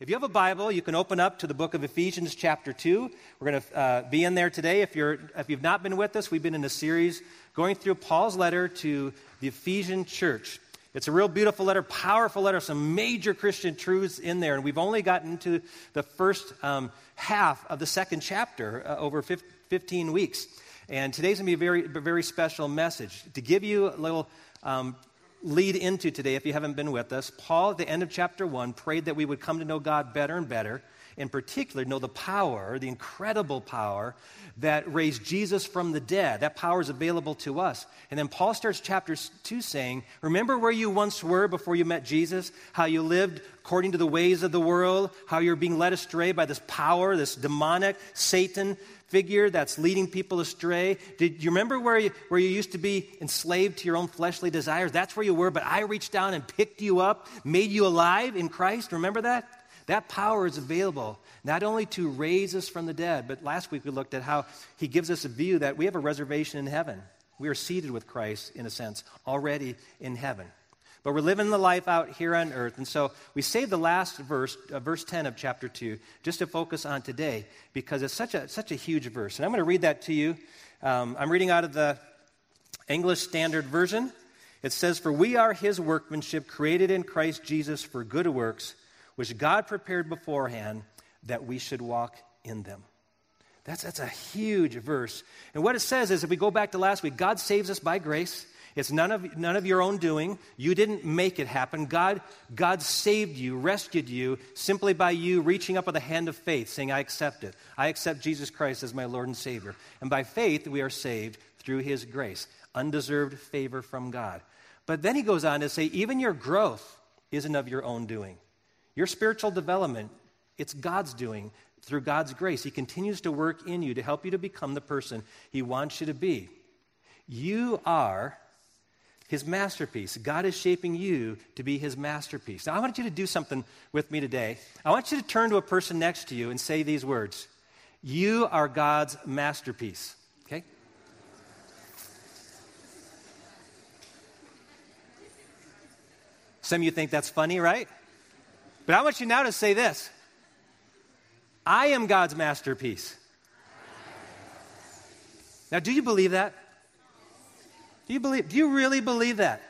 If you have a Bible, you can open up to the book of Ephesians, chapter 2. We're going to uh, be in there today. If, you're, if you've not been with us, we've been in a series going through Paul's letter to the Ephesian church. It's a real beautiful letter, powerful letter, some major Christian truths in there. And we've only gotten to the first um, half of the second chapter uh, over 15 weeks. And today's going to be a very, very special message. To give you a little um, lead into today, if you haven't been with us, Paul, at the end of chapter 1, prayed that we would come to know God better and better. In particular, know the power, the incredible power that raised Jesus from the dead. That power is available to us. And then Paul starts chapter 2 saying, Remember where you once were before you met Jesus? How you lived according to the ways of the world? How you're being led astray by this power, this demonic Satan figure that's leading people astray? Did you remember where you, where you used to be enslaved to your own fleshly desires? That's where you were, but I reached down and picked you up, made you alive in Christ. Remember that? That power is available not only to raise us from the dead, but last week we looked at how he gives us a view that we have a reservation in heaven. We are seated with Christ, in a sense, already in heaven. But we're living the life out here on earth. And so we saved the last verse, uh, verse 10 of chapter 2, just to focus on today because it's such a, such a huge verse. And I'm going to read that to you. Um, I'm reading out of the English Standard Version. It says, For we are his workmanship, created in Christ Jesus for good works, which God prepared beforehand that we should walk in them. That's, that's a huge verse. And what it says is if we go back to last week, God saves us by grace. It's none of, none of your own doing. You didn't make it happen. God, God saved you, rescued you, simply by you reaching up with a hand of faith, saying, I accept it. I accept Jesus Christ as my Lord and Savior. And by faith, we are saved through His grace, undeserved favor from God. But then he goes on to say, even your growth isn't of your own doing. Your spiritual development, it's God's doing through God's grace. He continues to work in you to help you to become the person He wants you to be. You are his masterpiece. God is shaping you to be his masterpiece. Now, I want you to do something with me today. I want you to turn to a person next to you and say these words You are God's masterpiece. Okay? Some of you think that's funny, right? But I want you now to say this I am God's masterpiece. Now, do you believe that? Do you, believe, do you really believe that?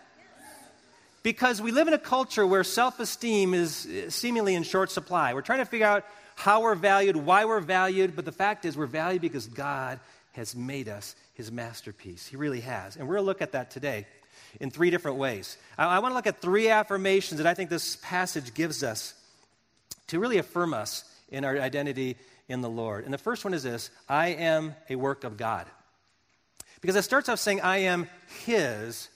Because we live in a culture where self esteem is eh, seemingly in short supply. We're trying to figure out how we're valued, why we're valued, but the fact is we're valued because God has made us his masterpiece. He really has. And we're going to look at that today in three different ways. I, I want to look at three affirmations that I think this passage gives us to really affirm us in our identity in the Lord. And the first one is this I am a work of God. Because it starts off saying, I am his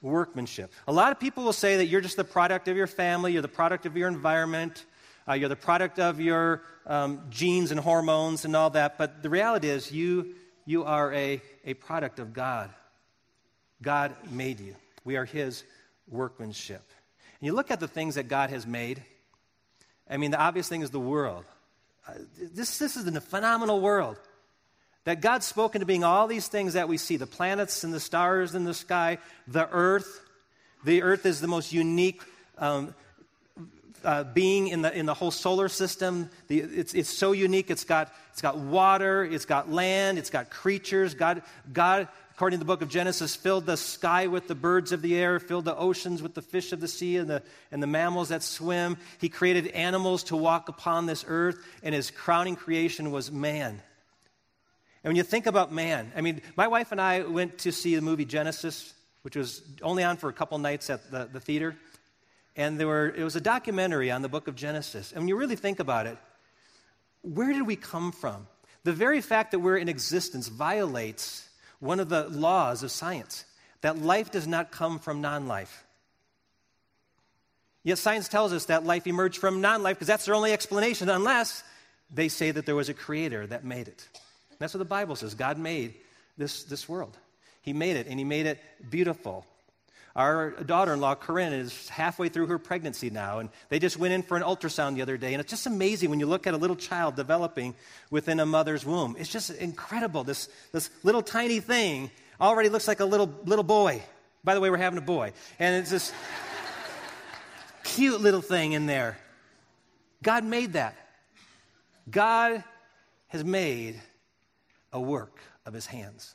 workmanship. A lot of people will say that you're just the product of your family, you're the product of your environment, uh, you're the product of your um, genes and hormones and all that. But the reality is, you, you are a, a product of God. God made you. We are his workmanship. And you look at the things that God has made. I mean, the obvious thing is the world. Uh, this, this is a phenomenal world. That God's spoken to being all these things that we see the planets and the stars in the sky, the earth. The earth is the most unique um, uh, being in the, in the whole solar system. The, it's, it's so unique. It's got, it's got water, it's got land, it's got creatures. God, God, according to the book of Genesis, filled the sky with the birds of the air, filled the oceans with the fish of the sea and the, and the mammals that swim. He created animals to walk upon this earth, and his crowning creation was man. And when you think about man, I mean, my wife and I went to see the movie Genesis, which was only on for a couple nights at the, the theater. And there were, it was a documentary on the book of Genesis. And when you really think about it, where did we come from? The very fact that we're in existence violates one of the laws of science that life does not come from non life. Yet science tells us that life emerged from non life because that's their only explanation, unless they say that there was a creator that made it. That's what the Bible says. God made this, this world. He made it, and He made it beautiful. Our daughter in law, Corinne, is halfway through her pregnancy now, and they just went in for an ultrasound the other day. And it's just amazing when you look at a little child developing within a mother's womb. It's just incredible. This, this little tiny thing already looks like a little, little boy. By the way, we're having a boy. And it's this cute little thing in there. God made that. God has made a work of his hands.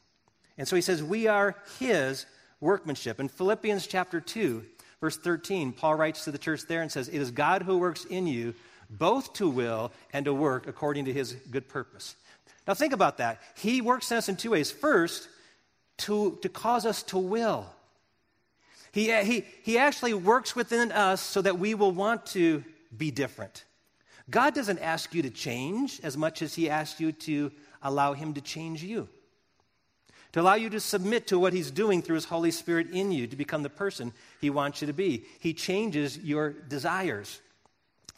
And so he says, We are his workmanship. In Philippians chapter 2, verse 13, Paul writes to the church there and says, It is God who works in you both to will and to work according to his good purpose. Now think about that. He works in us in two ways. First, to, to cause us to will. He, he, he actually works within us so that we will want to be different. God doesn't ask you to change as much as He asks you to allow Him to change you. To allow you to submit to what He's doing through His Holy Spirit in you to become the person He wants you to be. He changes your desires,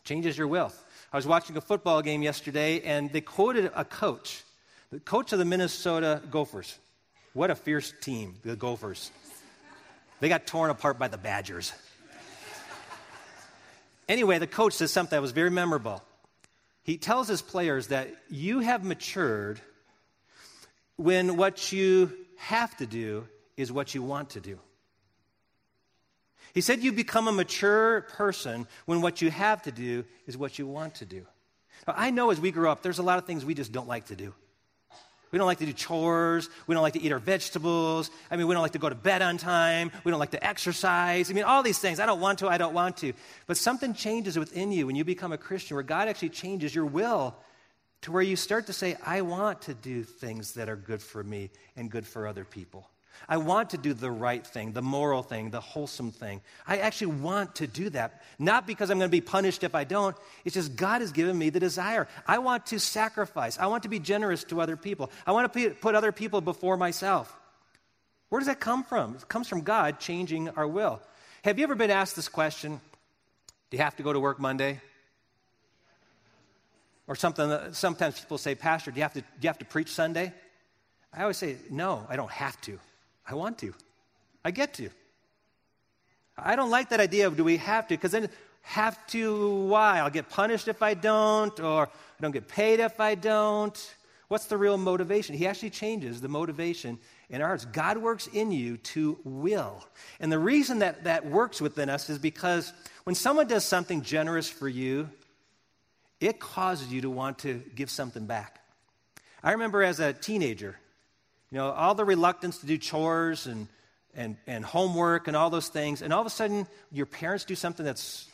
changes your will. I was watching a football game yesterday and they quoted a coach, the coach of the Minnesota Gophers. What a fierce team, the Gophers. They got torn apart by the Badgers. Anyway, the coach says something that was very memorable. He tells his players that you have matured when what you have to do is what you want to do. He said you become a mature person when what you have to do is what you want to do. Now, I know as we grow up, there's a lot of things we just don't like to do. We don't like to do chores. We don't like to eat our vegetables. I mean, we don't like to go to bed on time. We don't like to exercise. I mean, all these things. I don't want to, I don't want to. But something changes within you when you become a Christian where God actually changes your will to where you start to say, I want to do things that are good for me and good for other people. I want to do the right thing, the moral thing, the wholesome thing. I actually want to do that. Not because I'm going to be punished if I don't. It's just God has given me the desire. I want to sacrifice. I want to be generous to other people. I want to put other people before myself. Where does that come from? It comes from God changing our will. Have you ever been asked this question? Do you have to go to work Monday? Or something, sometimes people say, Pastor, do you, have to, do you have to preach Sunday? I always say, no, I don't have to. I want to. I get to. I don't like that idea of do we have to, because then have to, why? I'll get punished if I don't, or I don't get paid if I don't. What's the real motivation? He actually changes the motivation in our hearts. God works in you to will. And the reason that that works within us is because when someone does something generous for you, it causes you to want to give something back. I remember as a teenager, you know, all the reluctance to do chores and, and, and homework and all those things. And all of a sudden, your parents do something that's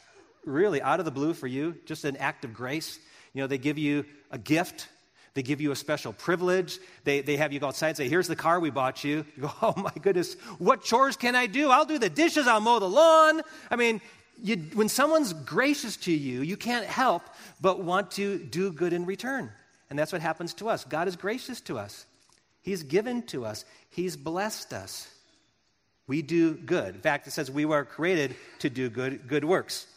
really out of the blue for you, just an act of grace. You know, they give you a gift. They give you a special privilege. They, they have you go outside and say, Here's the car we bought you. You go, Oh my goodness, what chores can I do? I'll do the dishes, I'll mow the lawn. I mean, you, when someone's gracious to you, you can't help but want to do good in return. And that's what happens to us. God is gracious to us. He's given to us, He's blessed us. We do good. In fact, it says we were created to do good, good works.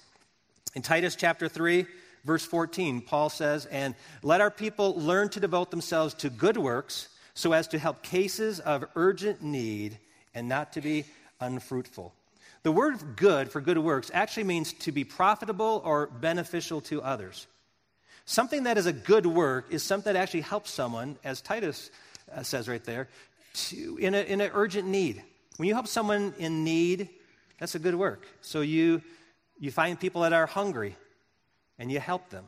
In Titus chapter 3, verse 14, Paul says, And let our people learn to devote themselves to good works so as to help cases of urgent need and not to be unfruitful. The word good for good works actually means to be profitable or beneficial to others. Something that is a good work is something that actually helps someone, as Titus uh, says right there, to, in, a, in an urgent need. When you help someone in need, that's a good work. So you, you find people that are hungry and you help them.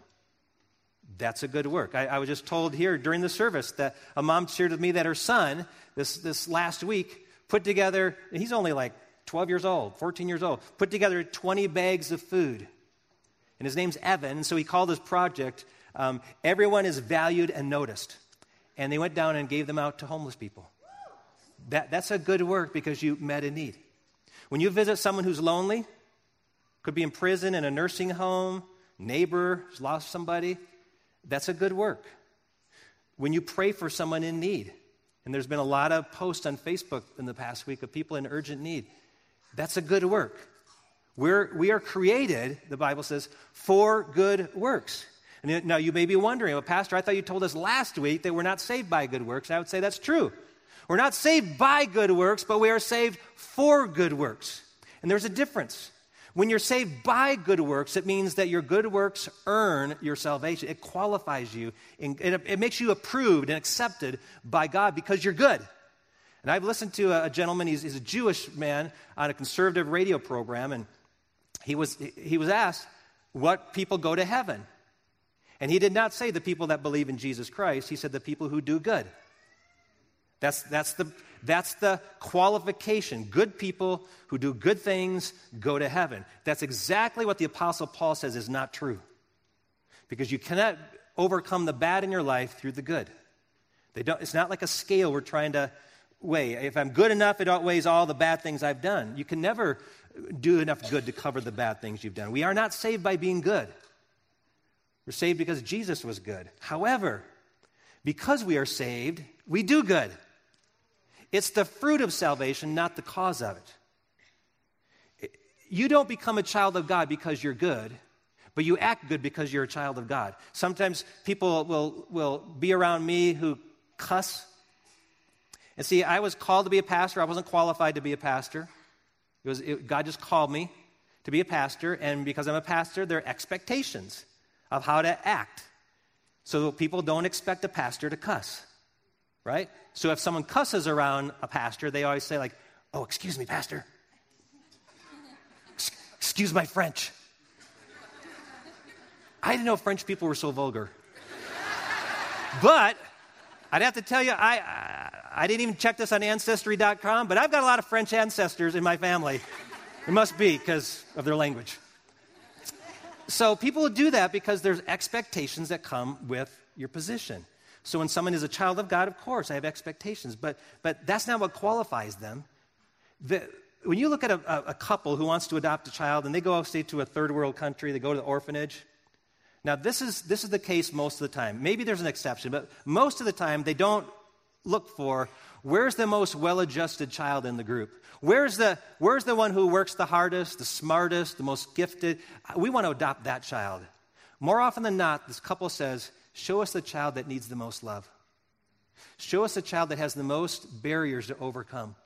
That's a good work. I, I, was just told here during the service that a mom shared with me that her son, this, this last week, put together, he's only like 12 years old, 14 years old, put together 20 bags of food. And his name's Evan, so he called his project um, Everyone is Valued and Noticed and they went down and gave them out to homeless people. That, that's a good work because you met a need. When you visit someone who's lonely, could be in prison, in a nursing home, neighbor who's lost somebody, that's a good work. When you pray for someone in need, and there's been a lot of posts on Facebook in the past week of people in urgent need, that's a good work. We're, we are created, the Bible says, for good works. And now you may be wondering, well, Pastor, I thought you told us last week that we're not saved by good works. I would say that's true. We're not saved by good works, but we are saved for good works. And there's a difference. When you're saved by good works, it means that your good works earn your salvation. It qualifies you, it, it makes you approved and accepted by God because you're good. And I've listened to a, a gentleman, he's, he's, a Jewish man on a conservative radio program, and he was, he was asked, What people go to heaven? And he did not say the people that believe in Jesus Christ, he said the people who do good. That's, that's, the, that's the qualification. Good people who do good things go to heaven. That's exactly what the Apostle Paul says is not true. Because you cannot overcome the bad in your life through the good. They don't, it's not like a scale we're trying to weigh. If I'm good enough, it outweighs all the bad things I've done. You can never do enough good to cover the bad things you've done. We are not saved by being good. We're saved because Jesus was good. However, because we are saved, we do good. It's the fruit of salvation, not the cause of it. You don't become a child of God because you're good, but you act good because you're a child of God. Sometimes people will, will be around me who cuss. And see, I was called to be a pastor. I wasn't qualified to be a pastor. It was, it, God just called me to be a pastor, and because I'm a pastor, there are expectations of how to act. So people don't expect a pastor to cuss, right? So if someone cusses around a pastor, they always say, like, oh, excuse me, pastor. excuse my French. I didn't know French people were so vulgar. but I'd have to tell you, I, I, I didn't even check this on Ancestry.com, but I've got a lot of French ancestors in my family. It must be because of their language. So people do that because there's expectations that come with your position. So when someone is a child of God, of course, I have expectations, but, but that's not what qualifies them. The, when you look at a, a, couple who wants to adopt a child and they go, say, to a third world country, they go to the orphanage. Now, this is, this is the case most of the time. Maybe there's an exception, but most of the time they don't look for where's the most well adjusted child in the group? Where's the, where's the one who works the hardest, the smartest, the most gifted? We want to adopt that child. More often than not, this couple says, Show us the child that needs the most love. Show us the child that has the most barriers to overcome.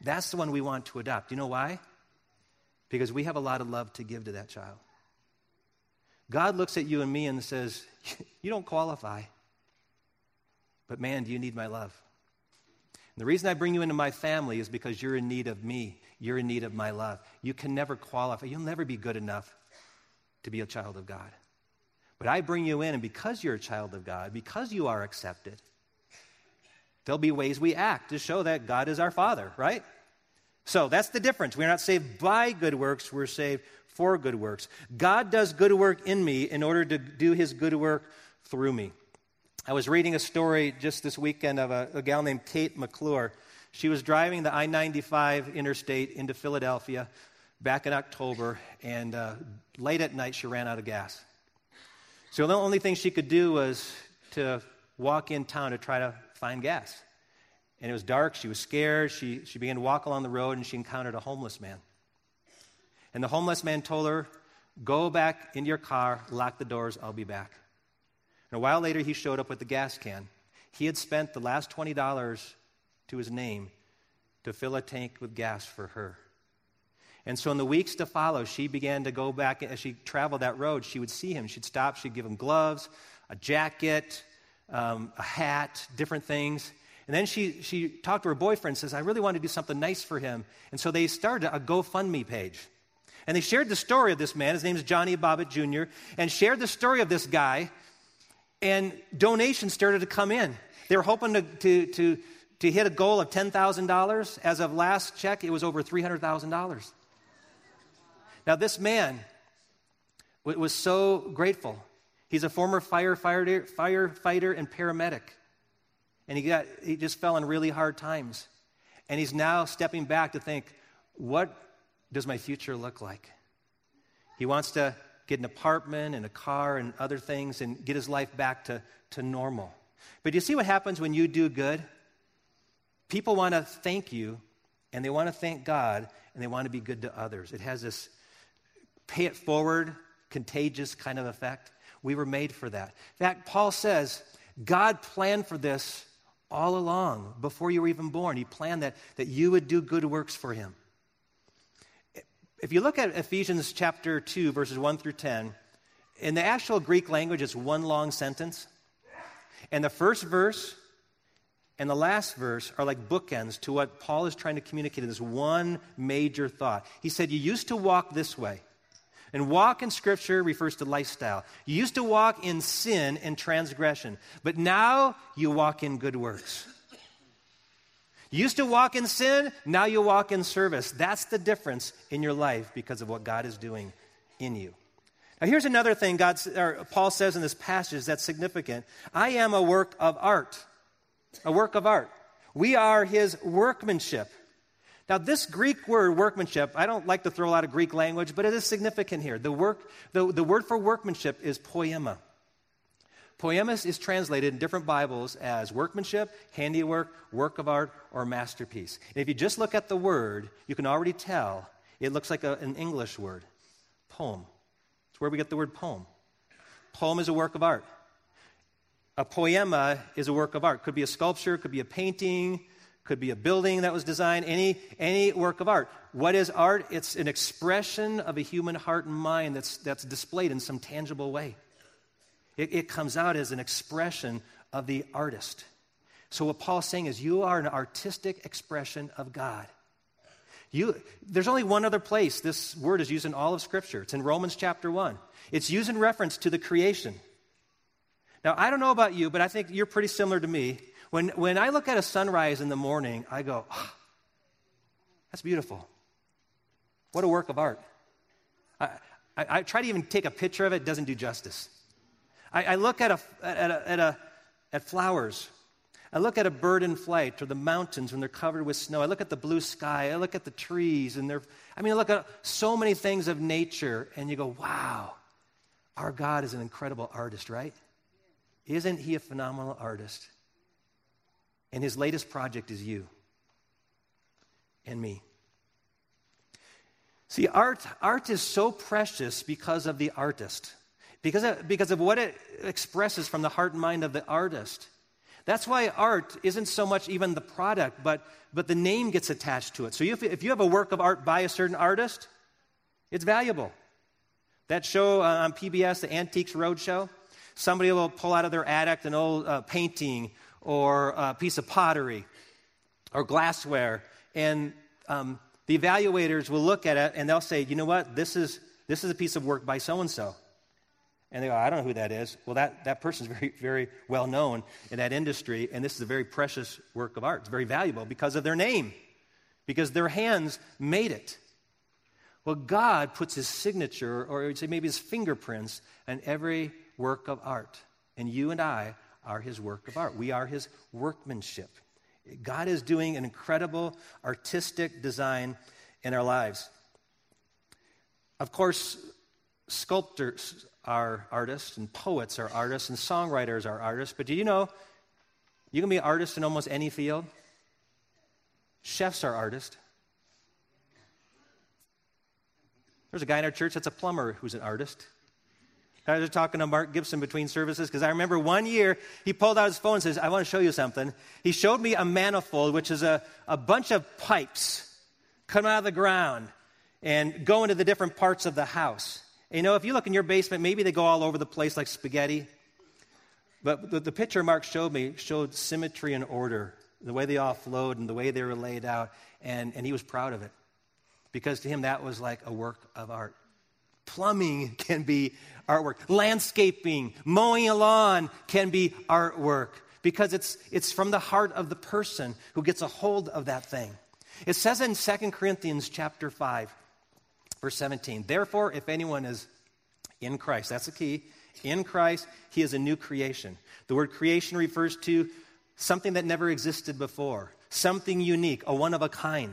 That's the one we want to adopt. You know why? Because we have a lot of love to give to that child. God looks at you and me and says, You don't qualify. But man, do you need my love? And the reason I bring you into my family is because you're in need of me. You're in need of my love. You can never qualify. You'll never be good enough to be a child of God. But I bring you in, and because you're a child of God, because you are accepted, there'll be ways we act to show that God is our Father, right? So that's the difference. We're not saved by good works, we're saved for good works. God does good work in me in order to do his good work through me. I was reading a story just this weekend of a, a gal named Kate McClure. She was driving the I 95 interstate into Philadelphia back in October, and uh, late at night she ran out of gas. So the only thing she could do was to walk in town to try to find gas. And it was dark. She was scared. She, she began to walk along the road and she encountered a homeless man. And the homeless man told her, Go back in your car, lock the doors, I'll be back. And a while later, he showed up with the gas can. He had spent the last $20 to his name to fill a tank with gas for her. And so in the weeks to follow, she began to go back. As she traveled that road, she would see him. She'd stop, she'd give him gloves, a jacket, um, a hat, different things. And then she, she talked to her boyfriend says, I really want to do something nice for him. And so they started a GoFundMe page. And they shared the story of this man. His name is Johnny Bobbitt Jr. And shared the story of this guy. And donations started to come in. They were hoping to, to, to, to hit a goal of $10,000. As of last check, it was over $300,000. Now, this man was so grateful. He's a former firefighter, firefighter and paramedic. And he, got, he just fell in really hard times. And he's now stepping back to think, what does my future look like? He wants to get an apartment and a car and other things and get his life back to, to normal. But you see what happens when you do good? People want to thank you and they want to thank God and they want to be good to others. It has this pay it forward, contagious kind of effect. We were made for that. In fact, Paul says God planned for this all along before you were even born. He planned that, that you would do good works for him. If you look at Ephesians chapter 2, verses 1 through 10, in the actual Greek language, it's one long sentence. And the first verse and the last verse are like bookends to what Paul is trying to communicate in this one major thought. He said, You used to walk this way. And walk in Scripture refers to lifestyle. You used to walk in sin and transgression, but now you walk in good works. You used to walk in sin, now you walk in service. That's the difference in your life because of what God is doing in you. Now, here's another thing God, Paul says in this passage that's significant I am a work of art. A work of art. We are his workmanship. Now, this Greek word, workmanship, I don't like to throw a lot of Greek language, but it is significant here. The, work, the, the word for workmanship is poema. Poema is translated in different Bibles as workmanship, handiwork, work of art, or masterpiece. And if you just look at the word, you can already tell it looks like a, an English word poem. It's where we get the word poem. Poem is a work of art. A poema is a work of art. Could be a sculpture, could be a painting, could be a building that was designed, any, any work of art. What is art? It's an expression of a human heart and mind that's, that's displayed in some tangible way. It, it comes out as an expression of the artist. So, what Paul's saying is, you are an artistic expression of God. You, there's only one other place this word is used in all of Scripture. It's in Romans chapter 1. It's used in reference to the creation. Now, I don't know about you, but I think you're pretty similar to me. When, when I look at a sunrise in the morning, I go, oh, that's beautiful. What a work of art. I, I, I, try to even take a picture of it, it doesn't do justice. I, I look at, a, at, a, at, a, at flowers. I look at a bird in flight or the mountains when they're covered with snow. I look at the blue sky. I look at the trees and they're, I mean, I look at so many things of nature and you go, wow, our God is an incredible artist, right? Isn't he a phenomenal artist? And his latest project is you and me. See, art, art is so precious because of the artist, because of, because of what it expresses from the heart and mind of the artist. That's why art isn't so much even the product, but, but the name gets attached to it. So if, if you have a work of art by a certain artist, it's valuable. That show uh, on PBS, the Antiques Roadshow, somebody will pull out of their attic an old uh, painting or a piece of pottery or glassware. And um, the evaluators will look at it and they'll say, you know what, this is, this is a piece of work by so and so. And they go, I don't know who that is. Well, that, that is very, very well known in that industry, and this is a very precious work of art. It's very valuable because of their name, because their hands made it. Well, God puts his signature, or you'd say maybe his fingerprints, on every work of art. And you and I are his work of art. We are his workmanship. God is doing an incredible artistic design in our lives. Of course, sculptors are artists, and poets are artists, and songwriters are artists. But do you know you can be an artist in almost any field? Chefs are artists. There's a guy in our church that's a plumber who's an artist. I was talking to Mark Gibson between services because I remember one year he pulled out his phone and says, I want to show you something. He showed me a manifold, which is a, a bunch of pipes coming out of the ground and going to the different parts of the house. You know, if you look in your basement, maybe they go all over the place like spaghetti. But the, the picture Mark showed me showed symmetry and order, the way they all flowed and the way they were laid out. And, and he was proud of it because to him that was like a work of art. Plumbing can be artwork. Landscaping, mowing a lawn can be artwork because it's, it's from the heart of the person who gets a hold of that thing. It says in 2 Corinthians chapter 5, verse 17, therefore, if anyone is in Christ, that's the key, in Christ, he is a new creation. The word creation refers to something that never existed before, something unique, a one of a kind.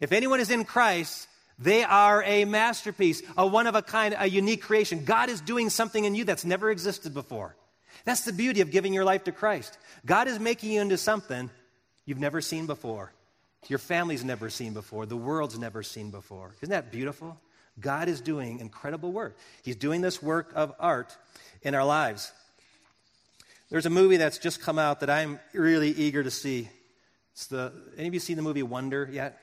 If anyone is in Christ, they are a masterpiece, a one of a kind, a unique creation. God is doing something in you that's never existed before. That's the beauty of giving your life to Christ. God is making you into something you've never seen before. Your family's never seen before. The world's never seen before. Isn't that beautiful? God is doing incredible work. He's doing this work of art in our lives. There's a movie that's just come out that I'm really eager to see. It's the any of you seen the movie Wonder yet?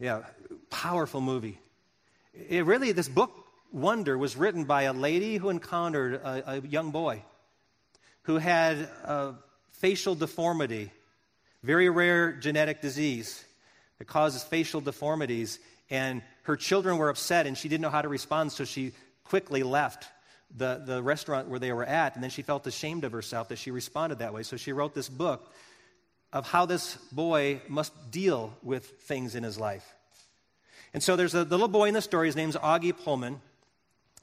Yeah, powerful movie. It really, this book, Wonder, was written by a lady who encountered a, a young boy who had a facial deformity, very rare genetic disease that causes facial deformities And her children were upset, and she didn't know how to respond, so she quickly left the, the restaurant where they were at. And then she felt ashamed of herself that she responded that way. So she wrote this book of how this boy must deal with things in his life. And so there's a little boy in the story. His name's Auggie Pullman.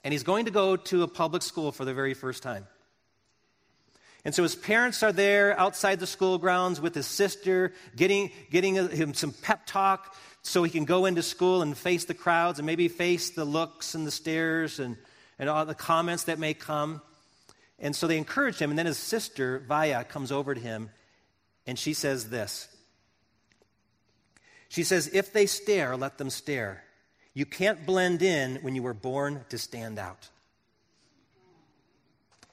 And he's going to go to a public school for the very first time. And so his parents are there outside the school grounds with his sister, getting, getting him some pep talk so he can go into school and face the crowds and maybe face the looks and the stares and, and all the comments that may come. And so they encourage him. And then his sister, Via, comes over to him and she says this She says, If they stare, let them stare. You can't blend in when you were born to stand out.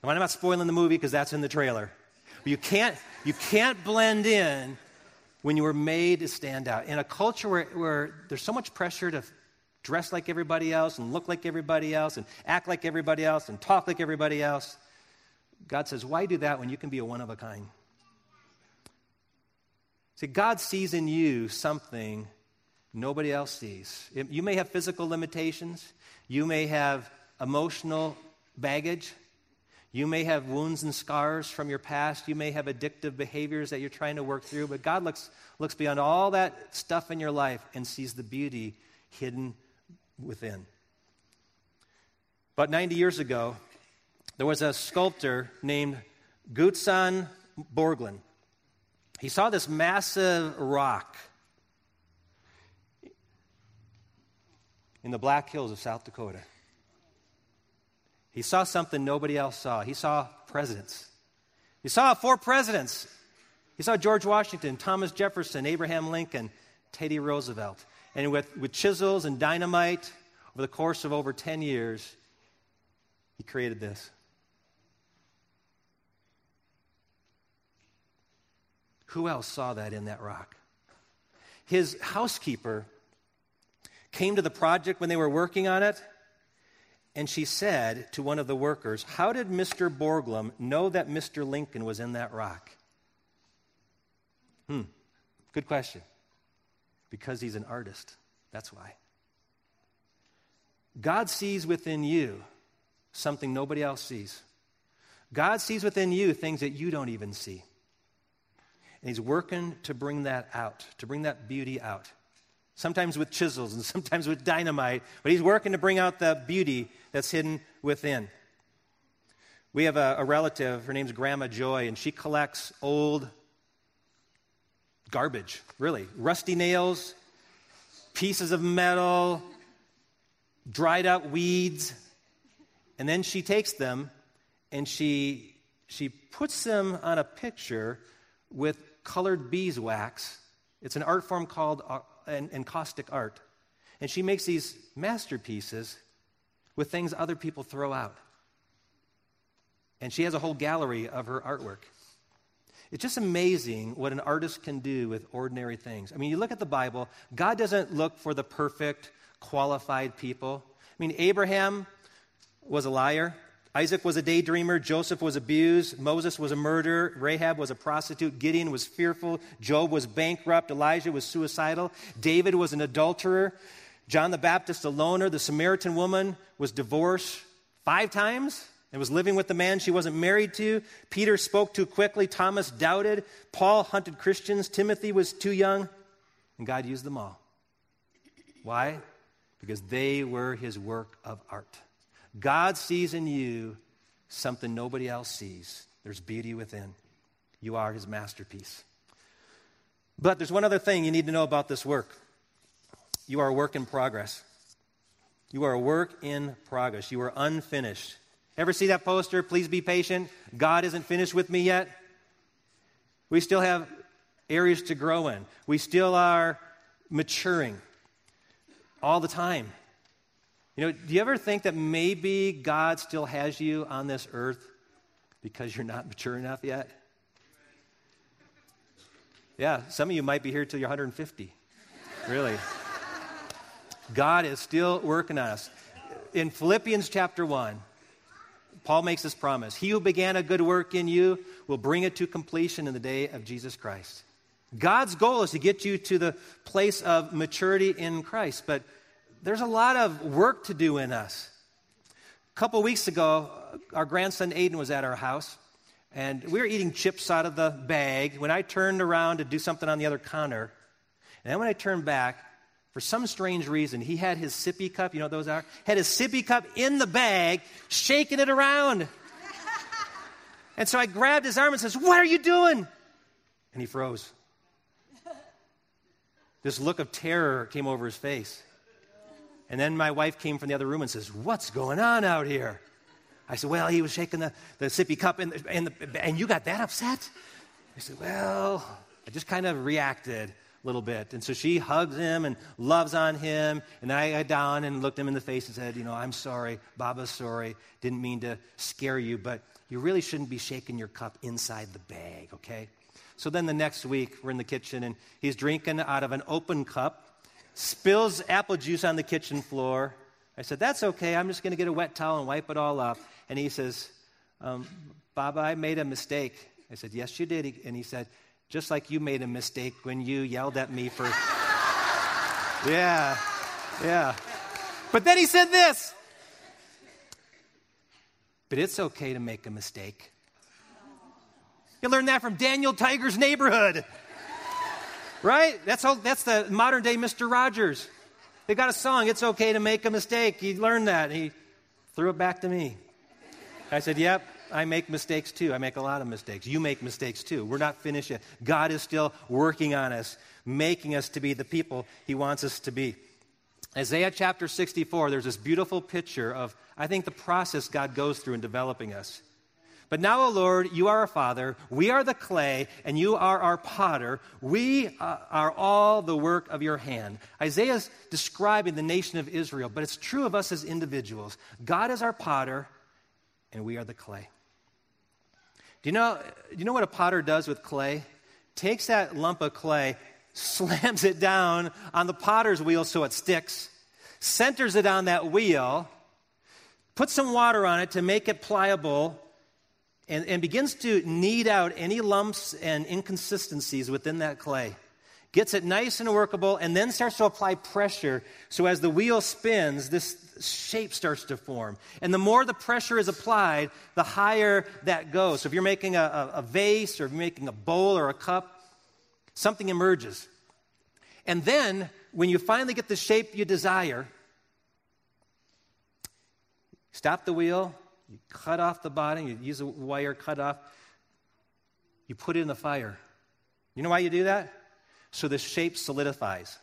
I'm not spoiling the movie because that's in the trailer. But you can't, you can't blend in when you were made to stand out. In a culture where, where there's so much pressure to dress like everybody else and look like everybody else and act like everybody else and talk like everybody else, God says, why do that when you can be a one of a kind? See, God sees in you something nobody else sees. You may have physical limitations, you may have emotional baggage, you may have wounds and scars from your past. You may have addictive behaviors that you're trying to work through. But God looks, looks beyond all that stuff in your life and sees the beauty hidden within. About 90 years ago, there was a sculptor named Gutzon Borglum. He saw this massive rock in the Black Hills of South Dakota. He saw something nobody else saw. He saw presidents. He saw four presidents. He saw George Washington, Thomas Jefferson, Abraham Lincoln, Teddy Roosevelt. And with, with chisels and dynamite, over the course of over 10 years, he created this. Who else saw that in that rock? His housekeeper came to the project when they were working on it and she said to one of the workers, How did Mr. Borglum know that Mr. Lincoln was in that rock? Hmm, good question. Because he's an artist. That's why. God sees within you something nobody else sees. God sees within you things that you don't even see. And He's working to bring that out, to bring that beauty out sometimes with chisels and sometimes with dynamite, but he's working to bring out the beauty that's hidden within. We have a, a relative, her name's Grandma Joy, and she collects old garbage, really. Rusty nails, pieces of metal, dried up weeds. And then she takes them and she, she puts them on a picture with colored beeswax. It's an art form called and, encaustic art. And she makes these masterpieces with things other people throw out. And she has a whole gallery of her artwork. It's just amazing what an artist can do with ordinary things. I mean, you look at the Bible, God doesn't look for the perfect, qualified people. I mean, Abraham was a liar. Isaac was a daydreamer. Joseph was abused. Moses was a murderer. Rahab was a prostitute. Gideon was fearful. Job was bankrupt. Elijah was suicidal. David was an adulterer. John the Baptist, a loner. The Samaritan woman was divorced five times and was living with the man she wasn't married to. Peter spoke too quickly. Thomas doubted. Paul hunted Christians. Timothy was too young. And God used them all. Why? Because they were his work of art. God sees in you something nobody else sees. There's beauty within. You are his masterpiece. But there's one other thing you need to know about this work you are a work in progress. You are a work in progress. You are unfinished. Ever see that poster? Please be patient. God isn't finished with me yet. We still have areas to grow in. We still are maturing all the time. You know, do you ever think that maybe God still has you on this earth because you're not mature enough yet? Yeah, some of you might be here till you're 150. Really. God is still working on us. In Philippians chapter 1, Paul makes this promise He who began a good work in you will bring it to completion in the day of Jesus Christ. God's goal is to get you to the place of maturity in Christ, but there's a lot of work to do in us. A couple weeks ago, our grandson Aiden was at our house, and we were eating chips out of the bag when I turned around to do something on the other counter. And then when I turned back, for some strange reason, he had his sippy cup, you know those are? Had his sippy cup in the bag, shaking it around. and so I grabbed his arm and says, What are you doing? And he froze. This look of terror came over his face. And then my wife came from the other room and says, What's going on out here? I said, Well, he was shaking the, the sippy cup, in the, in the, and you got that upset? I said, Well, I just kind of reacted a little bit. And so she hugs him and loves on him. And then I got down and looked him in the face and said, You know, I'm sorry. Baba's sorry. Didn't mean to scare you, but you really shouldn't be shaking your cup inside the bag, okay? So then the next week, we're in the kitchen and he's drinking out of an open cup, spills apple juice on the kitchen floor. I said, That's okay. I'm just going to get a wet towel and wipe it all up. And he says, um, Baba, I made a mistake. I said, Yes, you did. And he said, Just like you made a mistake when you yelled at me for. yeah, yeah. But then he said this. But it's okay to make a mistake. You learned that from Daniel Tiger's neighborhood. Right? That's, all, that's the modern day Mr. Rogers. They got a song, It's Okay to Make a Mistake. He learned that. He threw it back to me. I said, Yep, I make mistakes too. I make a lot of mistakes. You make mistakes too. We're not finished yet. God is still working on us, making us to be the people He wants us to be. Isaiah chapter 64, there's this beautiful picture of, I think, the process God goes through in developing us. But now, O Lord, you are our Father, we are the clay, and you are our potter. We uh, are all the work of your hand. Isaiah's describing the nation of Israel, but it's true of us as individuals. God is our potter, and we are the clay. Do you know, do you know what a potter does with clay? Takes that lump of clay, slams it down on the potter's wheel so it sticks, centers it on that wheel, puts some water on it to make it pliable, and, and begins to knead out any lumps and inconsistencies within that clay gets it nice and workable, and then starts to apply pressure. So as the wheel spins, this shape starts to form. And the more the pressure is applied, the higher that goes. So if you're making a, a, a vase or if you're making a bowl or a cup, something emerges. And then, when you finally get the shape you desire, stop the wheel, you cut off the bottom, you use a wire cut off, you put it in the fire. You know why you do that? So the shape solidifies.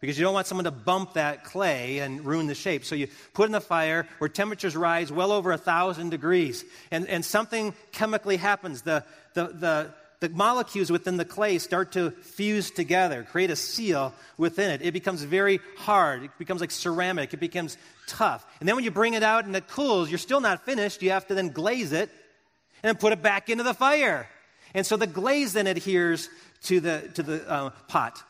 Because you don't want someone to bump that clay and ruin the shape. So you put in the fire where temperatures rise well over a thousand degrees. And, and something chemically happens. The, the, the, the molecules within the clay start to fuse together, create a seal within it. It becomes very hard. It becomes like ceramic. It becomes tough. And then when you bring it out and it cools, you're still not finished. You have to then glaze it and then put it back into the fire. And so the glaze then adheres to the, to the uh, pot.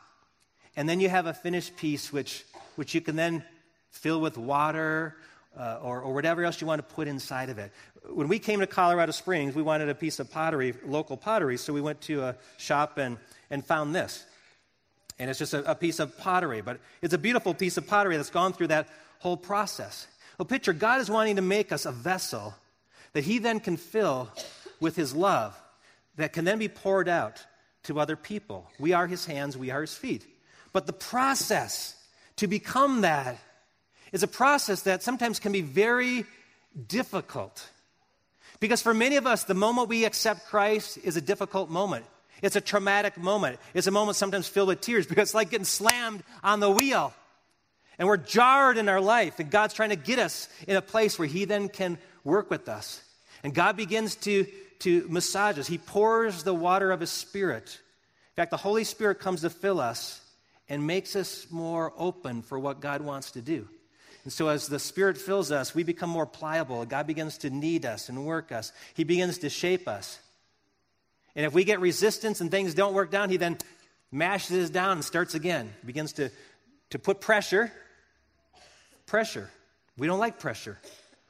And then you have a finished piece which, which you can then fill with water uh, or, or whatever else you want to put inside of it. When we came to Colorado Springs, we wanted a piece of pottery, local pottery, so we went to a shop and, and found this. And it's just a, a piece of pottery, but it's a beautiful piece of pottery that's gone through that whole process. Well, picture God is wanting to make us a vessel that He then can fill with His love that can then be poured out to other people. We are His hands, we are His feet. But the process to become that is a process that sometimes can be very difficult. Because for many of us, the moment we accept Christ is a difficult moment. It's a traumatic moment. It's a moment sometimes filled with tears because it's like getting slammed on the wheel. And we're jarred in our life, and God's trying to get us in a place where He then can work with us. And God begins to, to massage us. He pours the water of His Spirit. In fact, the Holy Spirit comes to fill us and makes us more open for what God wants to do. And so, as the Spirit fills us, we become more pliable. God begins to knead us and work us, He begins to shape us. And if we get resistance and things don't work down, He then mashes us down and starts again. He begins to, to put pressure pressure. We don't like pressure.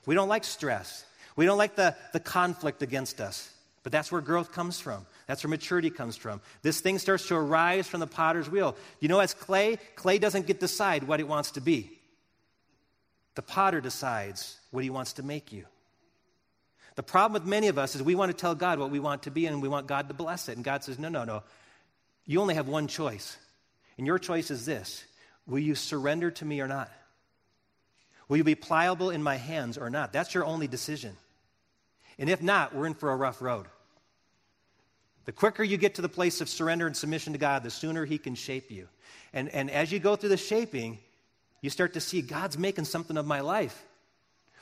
We don't like stress. We don't like the, the conflict against us. But that's where growth comes from. That's where maturity comes from. This thing starts to arise from the potter's wheel. You know, as clay, clay doesn't get decide what it wants to be. The potter decides what he wants to make you. The problem with many of us is we want to tell God what we want to be and we want God to bless it. And God says, no, no, no. You only have one choice. And your choice is this Will you surrender to me or not? Will you be pliable in my hands or not? That's your only decision. And if not, we're in for a rough road. The quicker you get to the place of surrender and submission to God, the sooner He can shape you. And, and as you go through the shaping, you start to see God's making something of my life.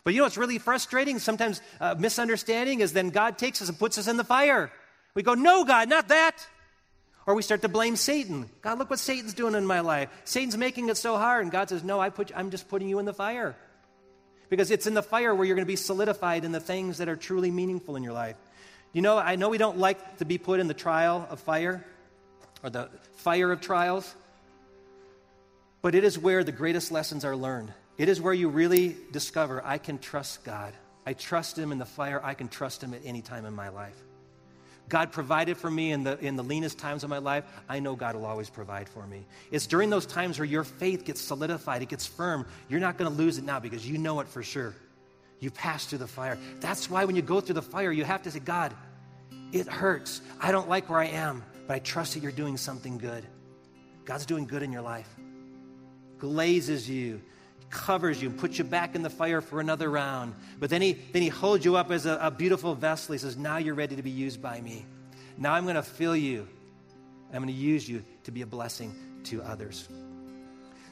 But you know what's really frustrating? Sometimes uh, misunderstanding is then God takes us and puts us in the fire. We go, No, God, not that. Or we start to blame Satan. God, look what Satan's doing in my life. Satan's making it so hard. And God says, No, I put, you, I'm just putting you in the fire. Because it's in the fire where you're going to be solidified in the things that are truly meaningful in your life. You know, I know we don't like to be put in the trial of fire or the fire of trials, but it is where the greatest lessons are learned. It is where you really discover I can trust God. I trust Him in the fire. I can trust Him at any time in my life. God provided for me in the, in the leanest times of my life. I know God will always provide for me. It's during those times where your faith gets solidified, it gets firm. You're not going to lose it now because you know it for sure. You passed through the fire. That's why when you go through the fire, you have to say, God, it hurts. I don't like where I am, but I trust that you're doing something good. God's doing good in your life. Glazes you, covers you, puts you back in the fire for another round. But then he, then he holds you up as a, a beautiful vessel. He says, Now you're ready to be used by me. Now I'm going to fill you. I'm going to use you to be a blessing to others.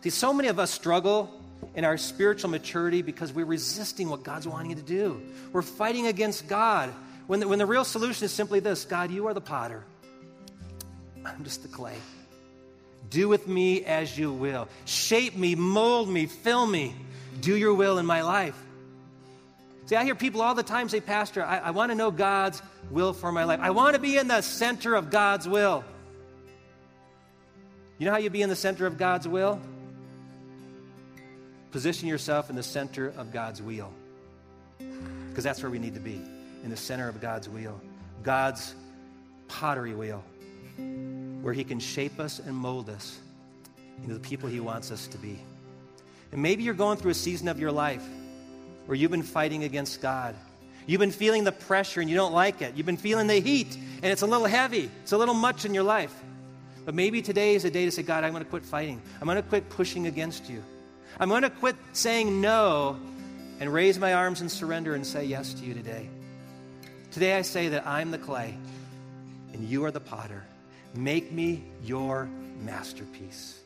See, so many of us struggle in our spiritual maturity because we're resisting what God's wanting you to do. We're fighting against God. When the, when the real solution is simply this God, you are the potter, I'm just the clay. Do with me as you will. Shape me, mold me, fill me. Do your will in my life. See, I hear people all the time say, Pastor, I, I want to know God's will for my life. I want to be in the center of God's will. You know how you be in the center of God's will? Position yourself in the center of God's wheel. Because that's where we need to be in the center of God's wheel, God's pottery wheel where He can shape us and mold us into the people He wants us to be. And maybe you're going through a season of your life where you've been fighting against God. You've been feeling the pressure and you don't like it. You've been feeling the heat and it's a little heavy, it's a little much in your life. But maybe today is a day to say, God, I'm going to quit fighting. I'm going to quit pushing against you. I'm going to quit saying no and raise my arms and surrender and say yes to you today. Today I say that I'm the clay and you are the potter. Make me your masterpiece.